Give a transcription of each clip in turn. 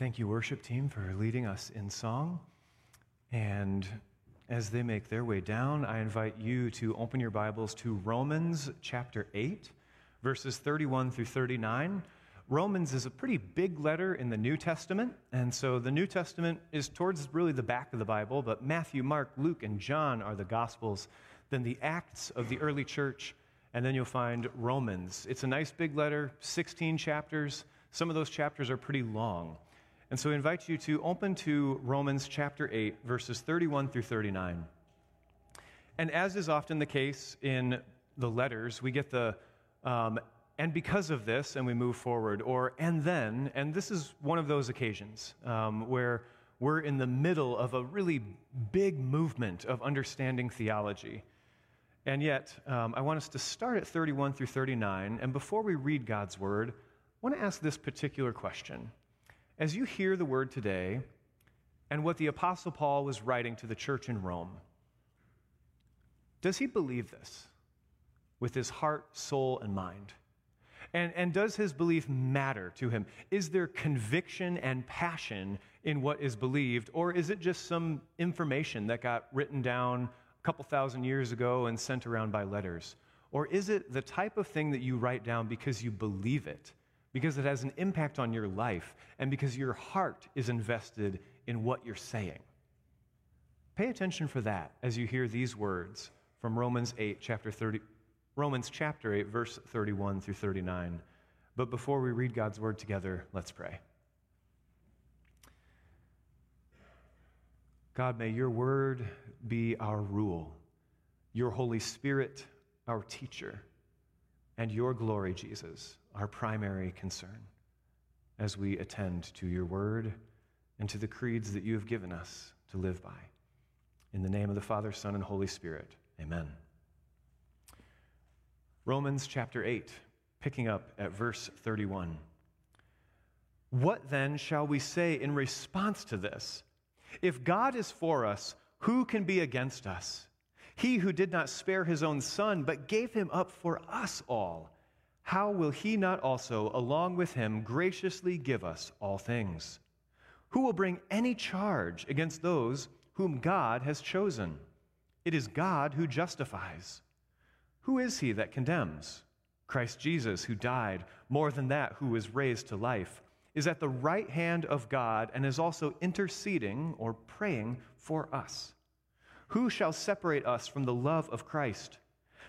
Thank you, worship team, for leading us in song. And as they make their way down, I invite you to open your Bibles to Romans chapter 8, verses 31 through 39. Romans is a pretty big letter in the New Testament, and so the New Testament is towards really the back of the Bible, but Matthew, Mark, Luke, and John are the Gospels. Then the Acts of the early church, and then you'll find Romans. It's a nice big letter, 16 chapters. Some of those chapters are pretty long. And so I invite you to open to Romans chapter 8, verses 31 through 39. And as is often the case in the letters, we get the um, and because of this, and we move forward, or and then, and this is one of those occasions um, where we're in the middle of a really big movement of understanding theology. And yet, um, I want us to start at 31 through 39. And before we read God's word, I want to ask this particular question. As you hear the word today and what the Apostle Paul was writing to the church in Rome, does he believe this with his heart, soul, and mind? And, and does his belief matter to him? Is there conviction and passion in what is believed, or is it just some information that got written down a couple thousand years ago and sent around by letters? Or is it the type of thing that you write down because you believe it, because it has an impact on your life, and because your heart is invested in what you're saying? Pay attention for that as you hear these words from Romans 8, chapter 30, Romans chapter 8, verse 31 through 39. But before we read God's word together, let's pray. God, may your word be our rule, your Holy Spirit, our teacher, and your glory, Jesus, our primary concern as we attend to your word and to the creeds that you have given us to live by. In the name of the Father, Son, and Holy Spirit, amen. Romans chapter 8, picking up at verse 31. What then shall we say in response to this? If God is for us, who can be against us? He who did not spare his own son, but gave him up for us all, how will he not also, along with him, graciously give us all things? Who will bring any charge against those whom God has chosen? It is God who justifies. Who is he that condemns? Christ Jesus, who died, more than that, who was raised to life, is at the right hand of God and is also interceding or praying for us. Who shall separate us from the love of Christ?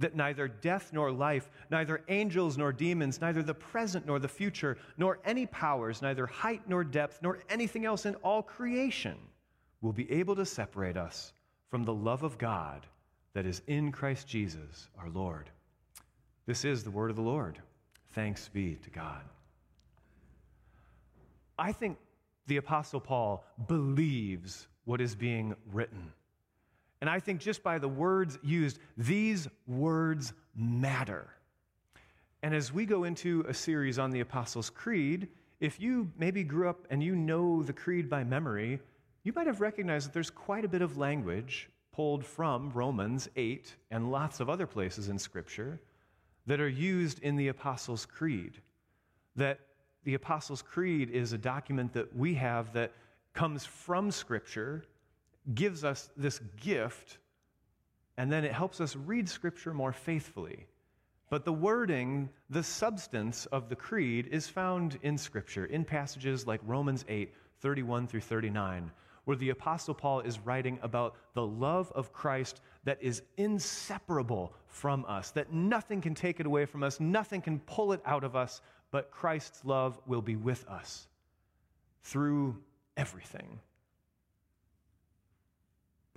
that neither death nor life, neither angels nor demons, neither the present nor the future, nor any powers, neither height nor depth, nor anything else in all creation will be able to separate us from the love of God that is in Christ Jesus our Lord. This is the word of the Lord. Thanks be to God. I think the Apostle Paul believes what is being written. And I think just by the words used, these words matter. And as we go into a series on the Apostles' Creed, if you maybe grew up and you know the Creed by memory, you might have recognized that there's quite a bit of language pulled from Romans 8 and lots of other places in Scripture that are used in the Apostles' Creed that the Apostles' Creed is a document that we have that comes from Scripture, gives us this gift, and then it helps us read Scripture more faithfully. But the wording, the substance of the creed is found in Scripture, in passages like Romans 8, 31 through 39, where the Apostle Paul is writing about the love of Christ that is inseparable from us, that nothing can take it away from us, nothing can pull it out of us, but Christ's love will be with us through everything.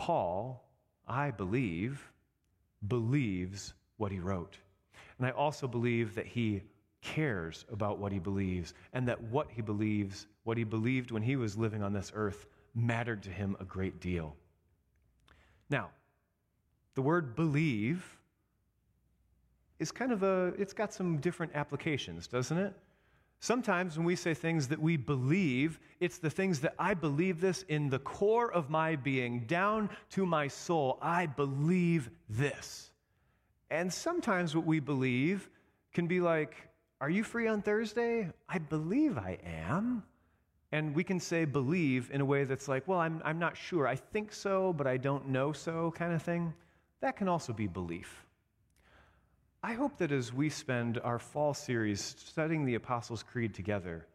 Paul, I believe, believes what he wrote. And I also believe that he cares about what he believes and that what he believes, what he believed when he was living on this earth, mattered to him a great deal. Now, The word believe is kind of a, it's got some different applications, doesn't it? Sometimes when we say things that we believe, it's the things that I believe this in the core of my being, down to my soul. I believe this. And sometimes what we believe can be like, Are you free on Thursday? I believe I am. And we can say believe in a way that's like, Well, I'm, I'm not sure. I think so, but I don't know so, kind of thing. That can also be belief. I hope that as we spend our fall series studying the Apostles' Creed together,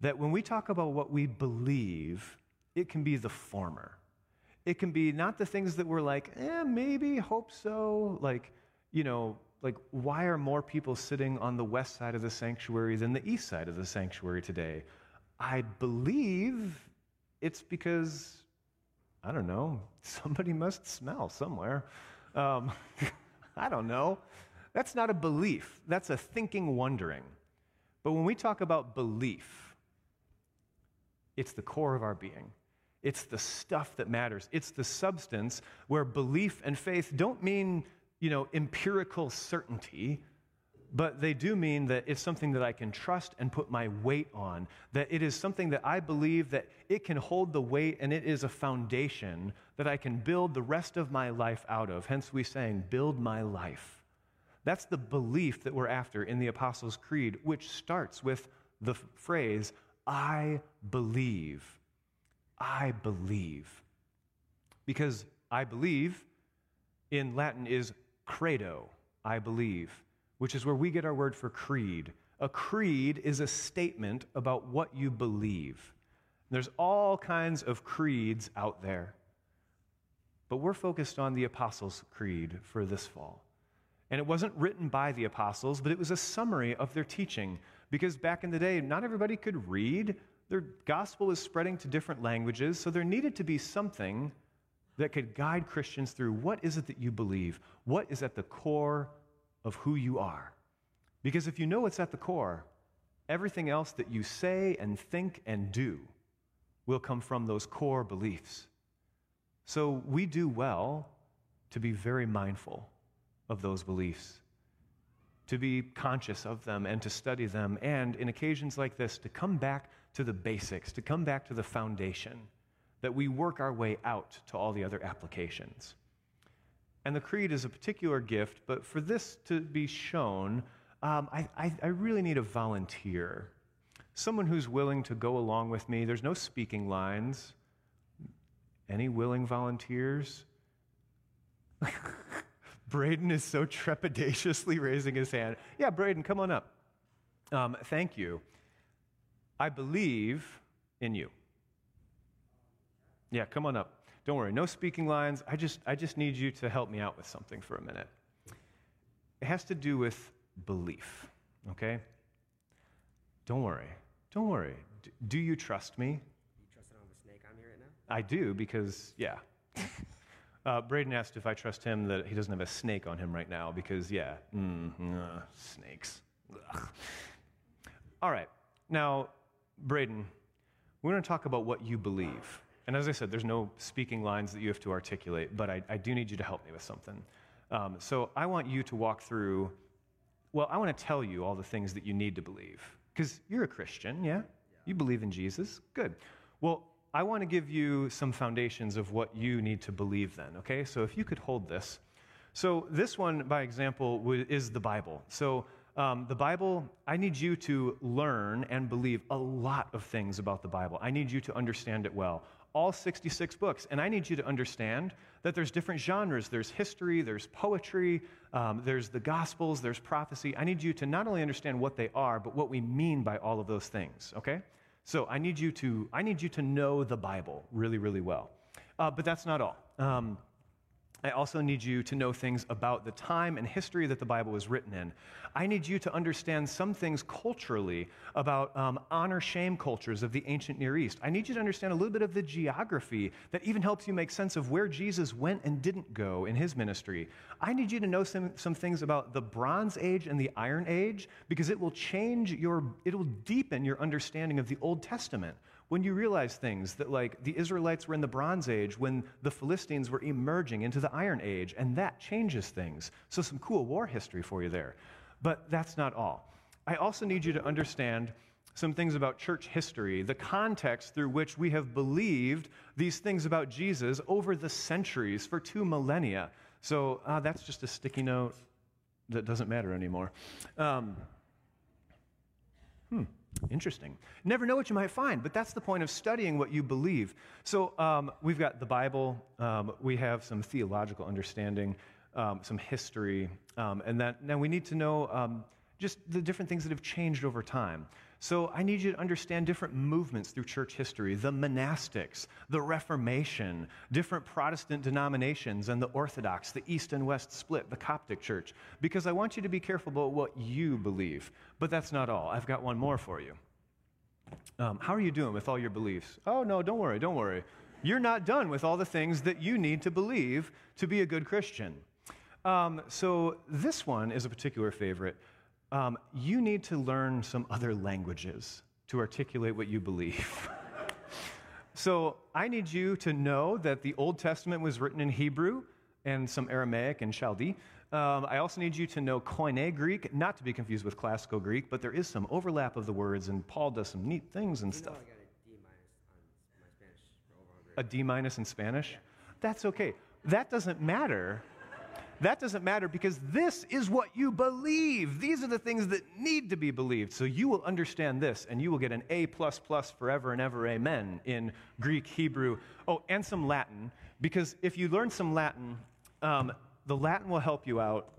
that when we talk about what we believe, it can be the former. It can be not the things that we're like, eh, maybe, hope so. Like, you know, like, why are more people sitting on the west side of the sanctuary than the east side of the sanctuary today? I believe it's because, I don't know, somebody must smell somewhere. Um, I don't know. That's not a belief, that's a thinking, wondering. But when we talk about belief, it's the core of our being. It's the stuff that matters. It's the substance where belief and faith don't mean, you know, empirical certainty, but they do mean that it's something that I can trust and put my weight on. That it is something that I believe that it can hold the weight and it is a foundation that I can build the rest of my life out of. Hence, we saying, build my life. That's the belief that we're after in the Apostles' Creed, which starts with the phrase, I believe. I believe. Because I believe in Latin is credo, I believe, which is where we get our word for creed. A creed is a statement about what you believe. There's all kinds of creeds out there. But we're focused on the Apostles' Creed for this fall. And it wasn't written by the apostles, but it was a summary of their teaching. Because back in the day, not everybody could read. Their gospel was spreading to different languages, so there needed to be something that could guide Christians through what is it that you believe? What is at the core of who you are? Because if you know what's at the core, everything else that you say and think and do will come from those core beliefs. So we do well to be very mindful of those beliefs, to be conscious of them and to study them, and in occasions like this, to come back to the basics, to come back to the foundation, that we work our way out to all the other applications. And the creed is a particular gift, but for this to be shown, um, I, I, I really need a volunteer. Someone who's willing to go along with me. There's no speaking lines. Any willing volunteers? Braden is so trepidatiously raising his hand. Yeah, Braden, come on up. Um, thank you. I believe in you. Yeah, come on up. Don't worry, no speaking lines. I just, I just need you to help me out with something for a minute. It has to do with belief, okay? Don't worry. Don't worry. D- do you trust me? You trust that I'm a snake on me right now? I do because, yeah. Uh, Braden asked if I trust him that he doesn't have a snake on him right now because, yeah, mm, uh, snakes. Ugh. All right. Now, Braden, we're going to talk about what you believe. And as I said, there's no speaking lines that you have to articulate, but I, I do need you to help me with something. Um, so I want you to walk through, well, I want to tell you all the things that you need to believe. Because you're a Christian, yeah? yeah? You believe in Jesus. Good. Well, I want to give you some foundations of what you need to believe then, okay? So if you could hold this. So this one, by example, is the Bible. So um, the Bible, I need you to learn and believe a lot of things about the Bible. I need you to understand it well. All 66 books. And I need you to understand that there's different genres. There's history, there's poetry, um, there's the Gospels, there's prophecy. I need you to not only understand what they are, but what we mean by all of those things, okay? So I need you to, I need you to know the Bible really, really well. Uh, but that's not all. Um, I also need you to know things about the time and history that the Bible was written in. I need you to understand some things culturally about um, honor shame cultures of the ancient Near East. I need you to understand a little bit of the geography that even helps you make sense of where Jesus went and didn't go in his ministry. I need you to know some, some things about the Bronze Age and the Iron Age because it will change your, it will deepen your understanding of the Old Testament When you realize things that, like, the Israelites were in the Bronze Age when the Philistines were emerging into the Iron Age, and that changes things. So, some cool war history for you there. But that's not all. I also need you to understand some things about church history, the context through which we have believed these things about Jesus over the centuries for two millennia. So uh, that's just a sticky note that doesn't matter anymore. Um, hmm. Interesting. Never know what you might find, but that's the point of studying what you believe. So um, we've got the Bible, um, we have some theological understanding, um, some history, um, and that now we need to know um, just the different things that have changed over time. So I need you to understand different movements through church history the monastics, the Reformation, different Protestant denominations, and the Orthodox, the East and West split, the Coptic Church, because I want you to be careful about what you believe. But that's not all. I've got one more for you. Um, how are you doing with all your beliefs? Oh, no, don't worry, don't worry. You're not done with all the things that you need to believe to be a good Christian. Um, so, this one is a particular favorite um, you need to learn some other languages to articulate what you believe. so I need you to know that the Old Testament was written in Hebrew and some Aramaic and Chaldee. Um, I also need you to know Koine Greek, not to be confused with classical Greek, but there is some overlap of the words, and Paul does some neat things and You stuff. A D minus on my Spanish for overall A grade. Minus in Spanish? That's okay. That doesn't matter. That doesn't matter because this is what you believe. These are the things that need to be believed. So you will understand this and you will get an A plus plus forever and ever amen in Greek, Hebrew, oh, and some Latin. Because if you learn some Latin, um, the Latin will help you out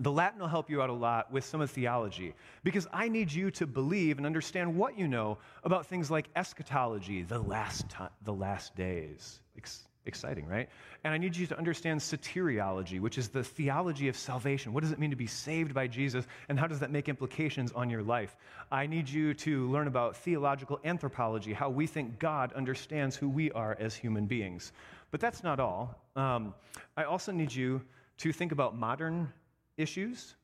the Latin will help you out a lot with some of theology because I need you to believe and understand what you know about things like eschatology, the last time, the last days. Ex- exciting, right? And I need you to understand soteriology, which is the theology of salvation. What does it mean to be saved by Jesus and how does that make implications on your life? I need you to learn about theological anthropology, how we think God understands who we are as human beings. But that's not all. Um, I also need you to think about modern issues.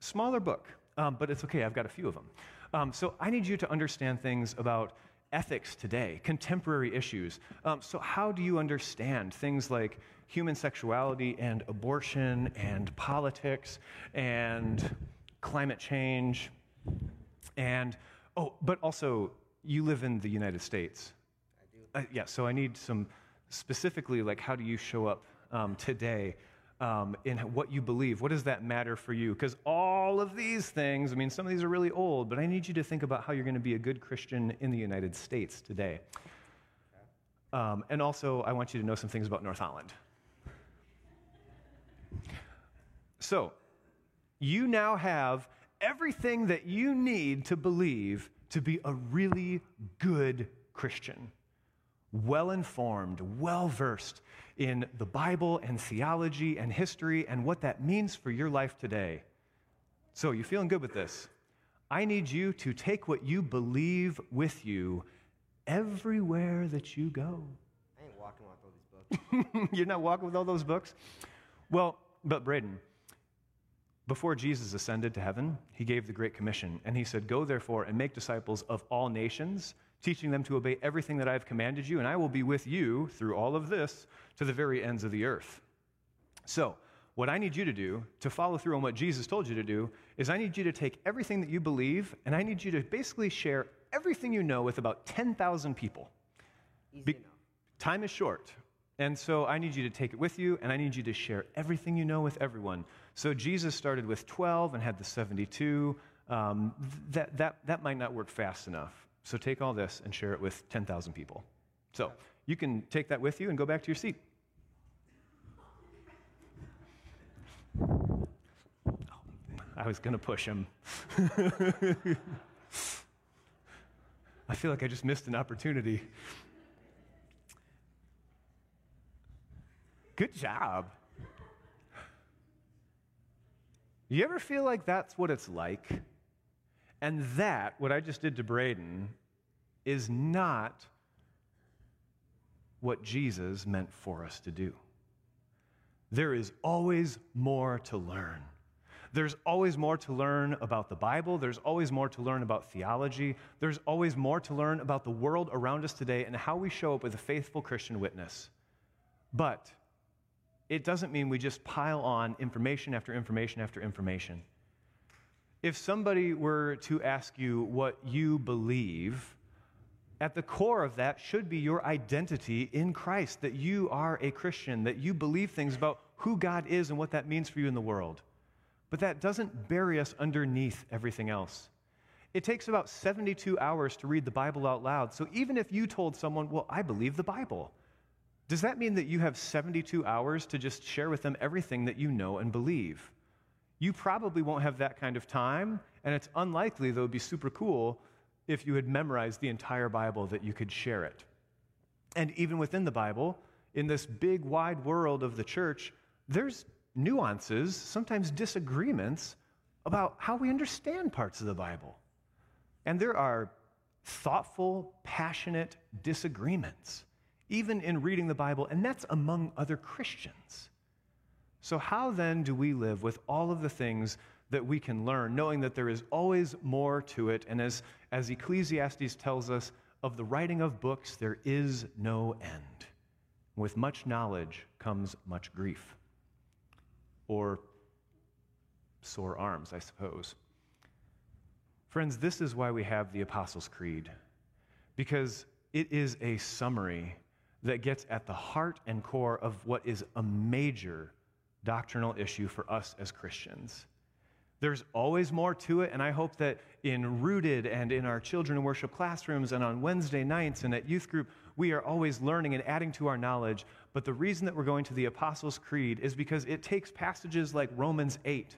Smaller book, um, but it's okay, I've got a few of them. Um, so I need you to understand things about ethics today, contemporary issues. Um, so, how do you understand things like human sexuality and abortion and politics and climate change? And, oh, but also, you live in the United States. I do. Uh, yeah, so I need some specifically, like, how do you show up um, today um, in what you believe? What does that matter for you? Because all of these things, I mean, some of these are really old, but I need you to think about how you're going to be a good Christian in the United States today. Um, and also, I want you to know some things about North Holland. So, you now have everything that you need to believe to be a really good Christian. Well informed, well versed in the Bible and theology and history and what that means for your life today. So, you feeling good with this? I need you to take what you believe with you everywhere that you go. I ain't walking with all these books. You're not walking with all those books? Well, but Braden, before Jesus ascended to heaven, he gave the Great Commission, and he said, Go therefore and make disciples of all nations, teaching them to obey everything that I have commanded you, and I will be with you through all of this to the very ends of the earth. So, what I need you to do to follow through on what Jesus told you to do is I need you to take everything that you believe, and I need you to basically share everything you know with about 10,000 people. Easy Be- Time is short. And so I need you to take it with you, and I need you to share everything you know with everyone. So Jesus started with 12 and had the 72. Um, that, that, that might not work fast enough. So take all this and share it with 10,000 people. So you can take that with you and go back to your seat. I was going to push him. I feel like I just missed an opportunity. Good job. You ever feel like that's what it's like? And that, what I just did to Braden, is not what Jesus meant for us to do. There is always more to learn. There's always more to learn about the Bible. There's always more to learn about theology. There's always more to learn about the world around us today and how we show up with a faithful Christian witness. But it doesn't mean we just pile on information after information after information. If somebody were to ask you what you believe, at the core of that should be your identity in Christ, that you are a Christian, that you believe things about who God is and what that means for you in the world. But that doesn't bury us underneath everything else. It takes about 72 hours to read the Bible out loud. So even if you told someone, Well, I believe the Bible, does that mean that you have 72 hours to just share with them everything that you know and believe? You probably won't have that kind of time, and it's unlikely, though it'd be super cool, if you had memorized the entire Bible that you could share it. And even within the Bible, in this big wide world of the church, there's nuances, sometimes disagreements about how we understand parts of the Bible. And there are thoughtful, passionate disagreements, even in reading the Bible, and that's among other Christians. So, how then do we live with all of the things that we can learn, knowing that there is always more to it. And as, as Ecclesiastes tells us, of the writing of books, there is no end. With much knowledge comes much grief. Or sore arms, I suppose. Friends, this is why we have the Apostles' Creed, because it is a summary that gets at the heart and core of what is a major doctrinal issue for us as Christians. There's always more to it, and I hope that in Rooted and in our children worship classrooms and on Wednesday nights and at youth group, we are always learning and adding to our knowledge. But the reason that we're going to the Apostles' Creed is because it takes passages like Romans 8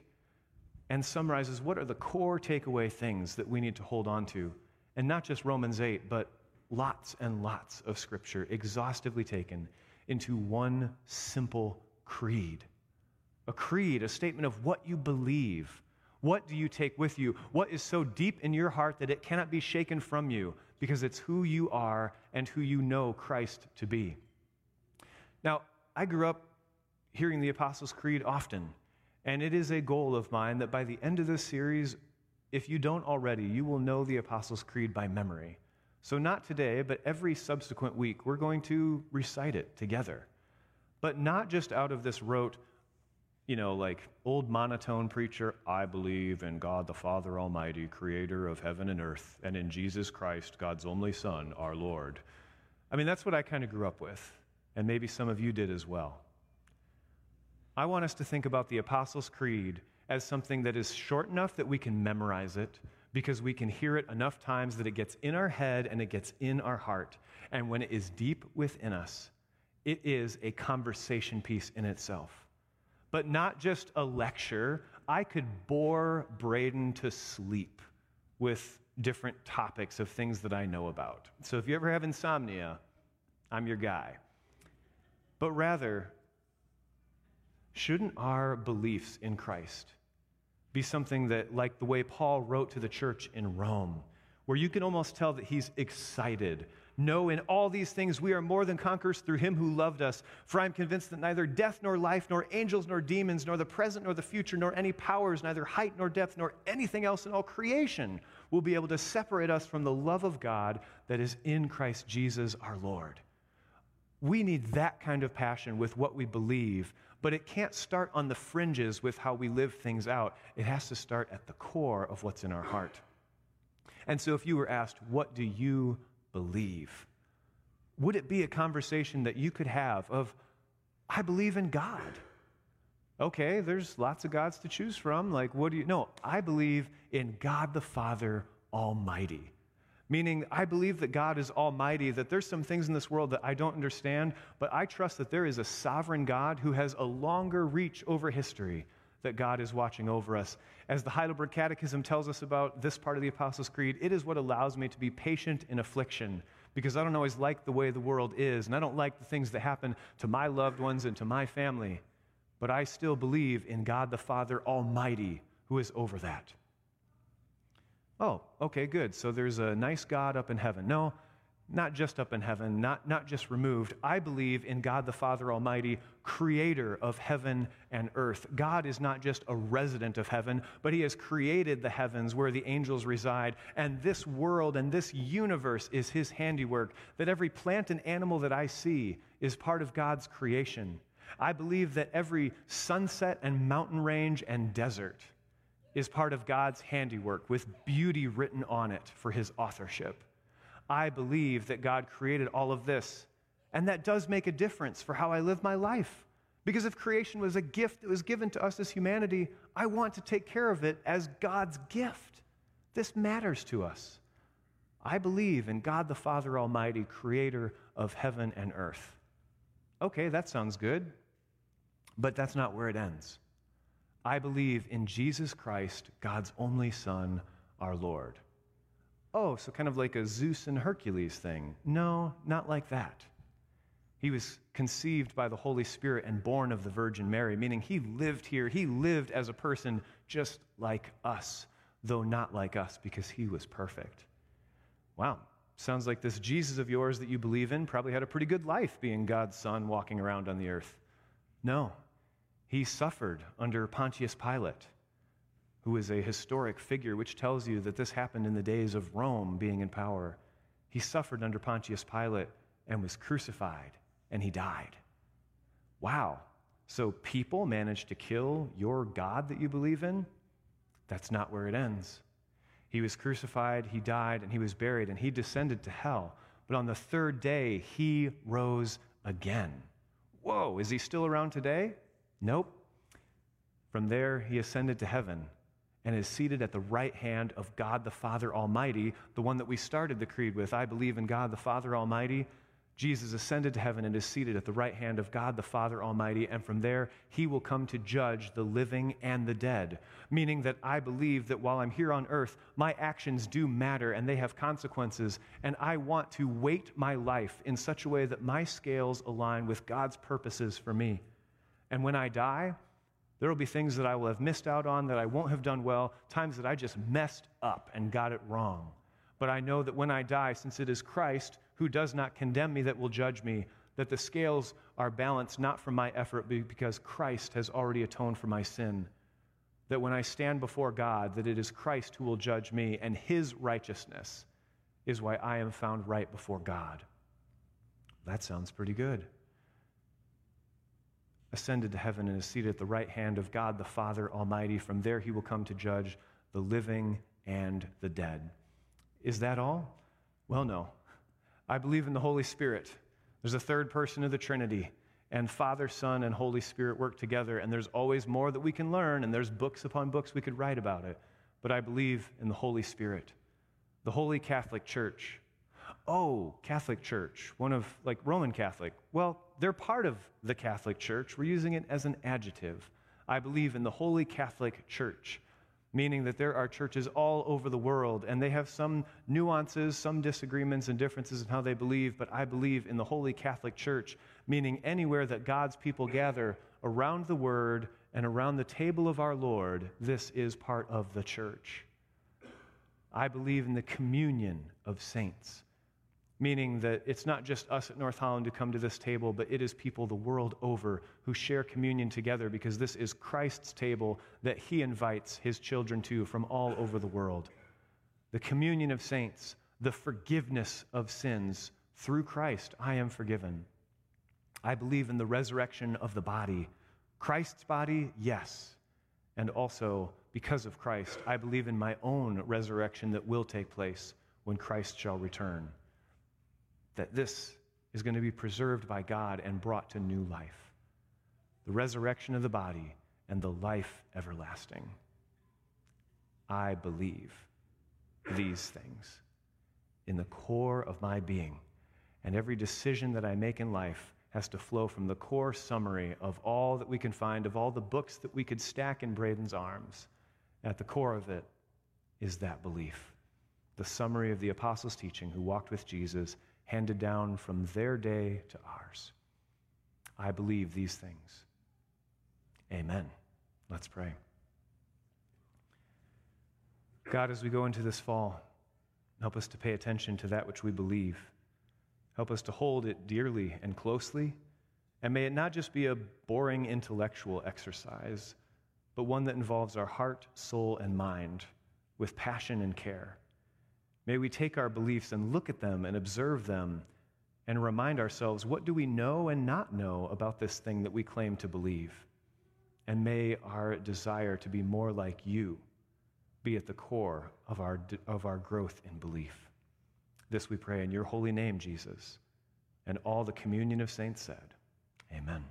and summarizes what are the core takeaway things that we need to hold on to. And not just Romans 8, but lots and lots of scripture exhaustively taken into one simple creed. A creed, a statement of what you believe what do you take with you? What is so deep in your heart that it cannot be shaken from you because it's who you are and who you know Christ to be? Now, I grew up hearing the Apostles' Creed often, and it is a goal of mine that by the end of this series, if you don't already, you will know the Apostles' Creed by memory. So, not today, but every subsequent week, we're going to recite it together. But not just out of this rote, you know, like old monotone preacher, I believe in God the Father Almighty, creator of heaven and earth, and in Jesus Christ, God's only Son, our Lord. I mean, that's what I kind of grew up with, and maybe some of you did as well. I want us to think about the Apostles' Creed as something that is short enough that we can memorize it because we can hear it enough times that it gets in our head and it gets in our heart. And when it is deep within us, it is a conversation piece in itself but not just a lecture. I could bore Braden to sleep with different topics of things that I know about. So if you ever have insomnia, I'm your guy. But rather, shouldn't our beliefs in Christ be something that, like the way Paul wrote to the church in Rome, where you can almost tell that he's excited no, in all these things we are more than conquerors through him who loved us. For I am convinced that neither death nor life, nor angels nor demons, nor the present nor the future, nor any powers, neither height nor depth, nor anything else in all creation will be able to separate us from the love of God that is in Christ Jesus our Lord. We need that kind of passion with what we believe, but it can't start on the fringes with how we live things out. It has to start at the core of what's in our heart. And so, if you were asked, What do you believe? Would it be a conversation that you could have of, I believe in God? Okay, there's lots of gods to choose from. Like, what do you know? I believe in God the Father Almighty. Meaning, I believe that God is almighty, that there's some things in this world that I don't understand, but I trust that there is a sovereign God who has a longer reach over history that God is watching over us. As the Heidelberg Catechism tells us about this part of the Apostles' Creed, it is what allows me to be patient in affliction because I don't always like the way the world is, and I don't like the things that happen to my loved ones and to my family. But I still believe in God the Father Almighty who is over that. Oh, okay, good. So there's a nice God up in heaven. No, not just up in heaven, not, not just removed. I believe in God the Father Almighty, creator of heaven and earth. God is not just a resident of heaven, but He has created the heavens where the angels reside. And this world and this universe is His handiwork, that every plant and animal that I see is part of God's creation. I believe that every sunset and mountain range and desert is part of God's handiwork with beauty written on it for His authorship. I believe that God created all of this. And that does make a difference for how I live my life. Because if creation was a gift that was given to us as humanity, I want to take care of it as God's gift. This matters to us. I believe in God the Father Almighty, creator of heaven and earth. Okay, that sounds good, but that's not where it ends. I believe in Jesus Christ, God's only Son, our Lord. Oh, so kind of like a Zeus and Hercules thing. No, not like that. He was conceived by the Holy Spirit and born of the Virgin Mary, meaning he lived here. He lived as a person just like us, though not like us because he was perfect. Wow, sounds like this Jesus of yours that you believe in probably had a pretty good life being God's son walking around on the earth. No, he suffered under Pontius Pilate who is a historic figure, which tells you that this happened in the days of Rome being in power. He suffered under Pontius Pilate and was crucified, and he died. Wow. So people managed to kill your God that you believe in? That's not where it ends. He was crucified, he died, and he was buried, and he descended to hell. But on the third day, he rose again. Whoa, is he still around today? Nope. From there, he ascended to heaven and is seated at the right hand of God the Father Almighty, the one that we started the creed with. I believe in God the Father Almighty. Jesus ascended to heaven and is seated at the right hand of God the Father Almighty, and from there he will come to judge the living and the dead. Meaning that I believe that while I'm here on earth, my actions do matter and they have consequences, and I want to weight my life in such a way that my scales align with God's purposes for me. And when I die, there will be things that I will have missed out on, that I won't have done well, times that I just messed up and got it wrong. But I know that when I die, since it is Christ who does not condemn me that will judge me, that the scales are balanced not from my effort, but because Christ has already atoned for my sin. That when I stand before God, that it is Christ who will judge me, and his righteousness is why I am found right before God. That sounds pretty good ascended to heaven and is seated at the right hand of God the Father Almighty. From there he will come to judge the living and the dead. Is that all? Well, no. I believe in the Holy Spirit. There's a third person of the Trinity, and Father, Son, and Holy Spirit work together, and there's always more that we can learn, and there's books upon books we could write about it. But I believe in the Holy Spirit, the Holy Catholic Church. Oh, Catholic Church, one of like Roman Catholic. Well, they're part of the Catholic Church. We're using it as an adjective. I believe in the Holy Catholic Church, meaning that there are churches all over the world, and they have some nuances, some disagreements, and differences in how they believe, but I believe in the Holy Catholic Church, meaning anywhere that God's people gather around the Word and around the table of our Lord, this is part of the church. I believe in the communion of saints meaning that it's not just us at North Holland who come to this table, but it is people the world over who share communion together because this is Christ's table that he invites his children to from all over the world. The communion of saints, the forgiveness of sins through Christ, I am forgiven. I believe in the resurrection of the body. Christ's body, yes. And also, because of Christ, I believe in my own resurrection that will take place when Christ shall return that this is going to be preserved by God and brought to new life the resurrection of the body and the life everlasting. I believe these things in the core of my being, and every decision that I make in life has to flow from the core summary of all that we can find, of all the books that we could stack in Braden's arms. At the core of it is that belief. The summary of the apostles' teaching who walked with Jesus handed down from their day to ours. I believe these things. Amen. Let's pray. God, as we go into this fall, help us to pay attention to that which we believe. Help us to hold it dearly and closely. And may it not just be a boring intellectual exercise, but one that involves our heart, soul, and mind with passion and care. May we take our beliefs and look at them and observe them and remind ourselves what do we know and not know about this thing that we claim to believe? And may our desire to be more like you be at the core of our, of our growth in belief. This we pray in your holy name, Jesus. And all the communion of saints said, Amen.